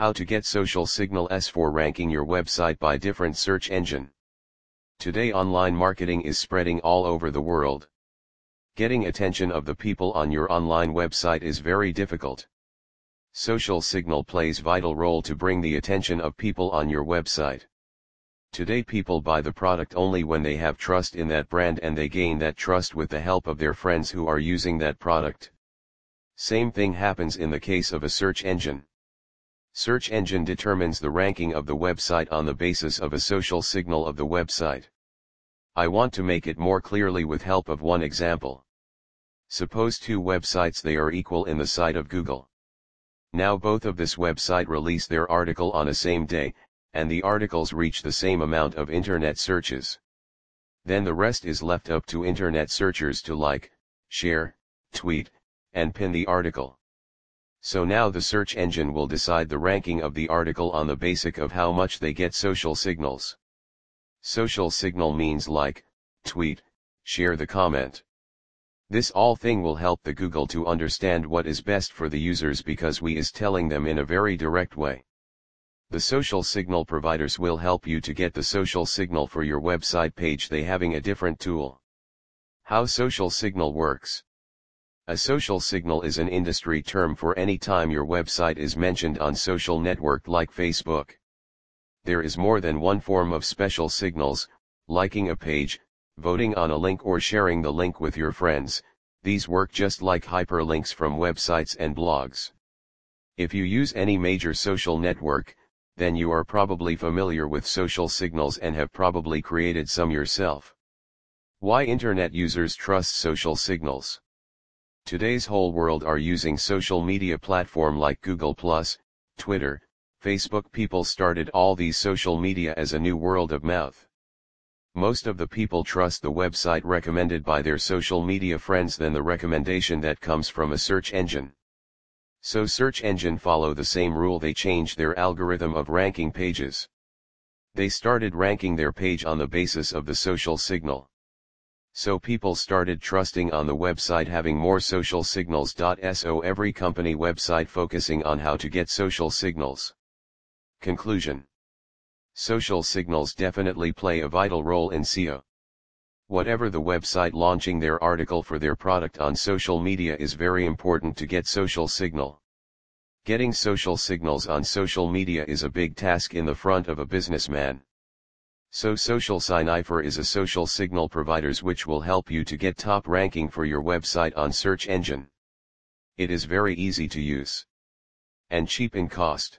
How to get social signal S for ranking your website by different search engine. Today online marketing is spreading all over the world. Getting attention of the people on your online website is very difficult. Social signal plays vital role to bring the attention of people on your website. Today people buy the product only when they have trust in that brand and they gain that trust with the help of their friends who are using that product. Same thing happens in the case of a search engine. Search engine determines the ranking of the website on the basis of a social signal of the website. I want to make it more clearly with help of one example. Suppose two websites they are equal in the site of Google. Now both of this website release their article on a same day, and the articles reach the same amount of internet searches. Then the rest is left up to internet searchers to like, share, tweet, and pin the article. So now the search engine will decide the ranking of the article on the basic of how much they get social signals. Social signal means like, tweet, share the comment. This all thing will help the Google to understand what is best for the users because we is telling them in a very direct way. The social signal providers will help you to get the social signal for your website page they having a different tool. How social signal works. A social signal is an industry term for any time your website is mentioned on social network like Facebook. There is more than one form of special signals, liking a page, voting on a link or sharing the link with your friends, these work just like hyperlinks from websites and blogs. If you use any major social network, then you are probably familiar with social signals and have probably created some yourself. Why Internet users trust social signals. Today's whole world are using social media platform like Google+, Twitter, Facebook people started all these social media as a new world of mouth. Most of the people trust the website recommended by their social media friends than the recommendation that comes from a search engine. So search engine follow the same rule they change their algorithm of ranking pages. They started ranking their page on the basis of the social signal. So people started trusting on the website having more social signals. So every company website focusing on how to get social signals. Conclusion Social signals definitely play a vital role in SEO. Whatever the website launching their article for their product on social media is very important to get social signal. Getting social signals on social media is a big task in the front of a businessman. So Social Signifier is a social signal providers which will help you to get top ranking for your website on search engine. It is very easy to use. And cheap in cost.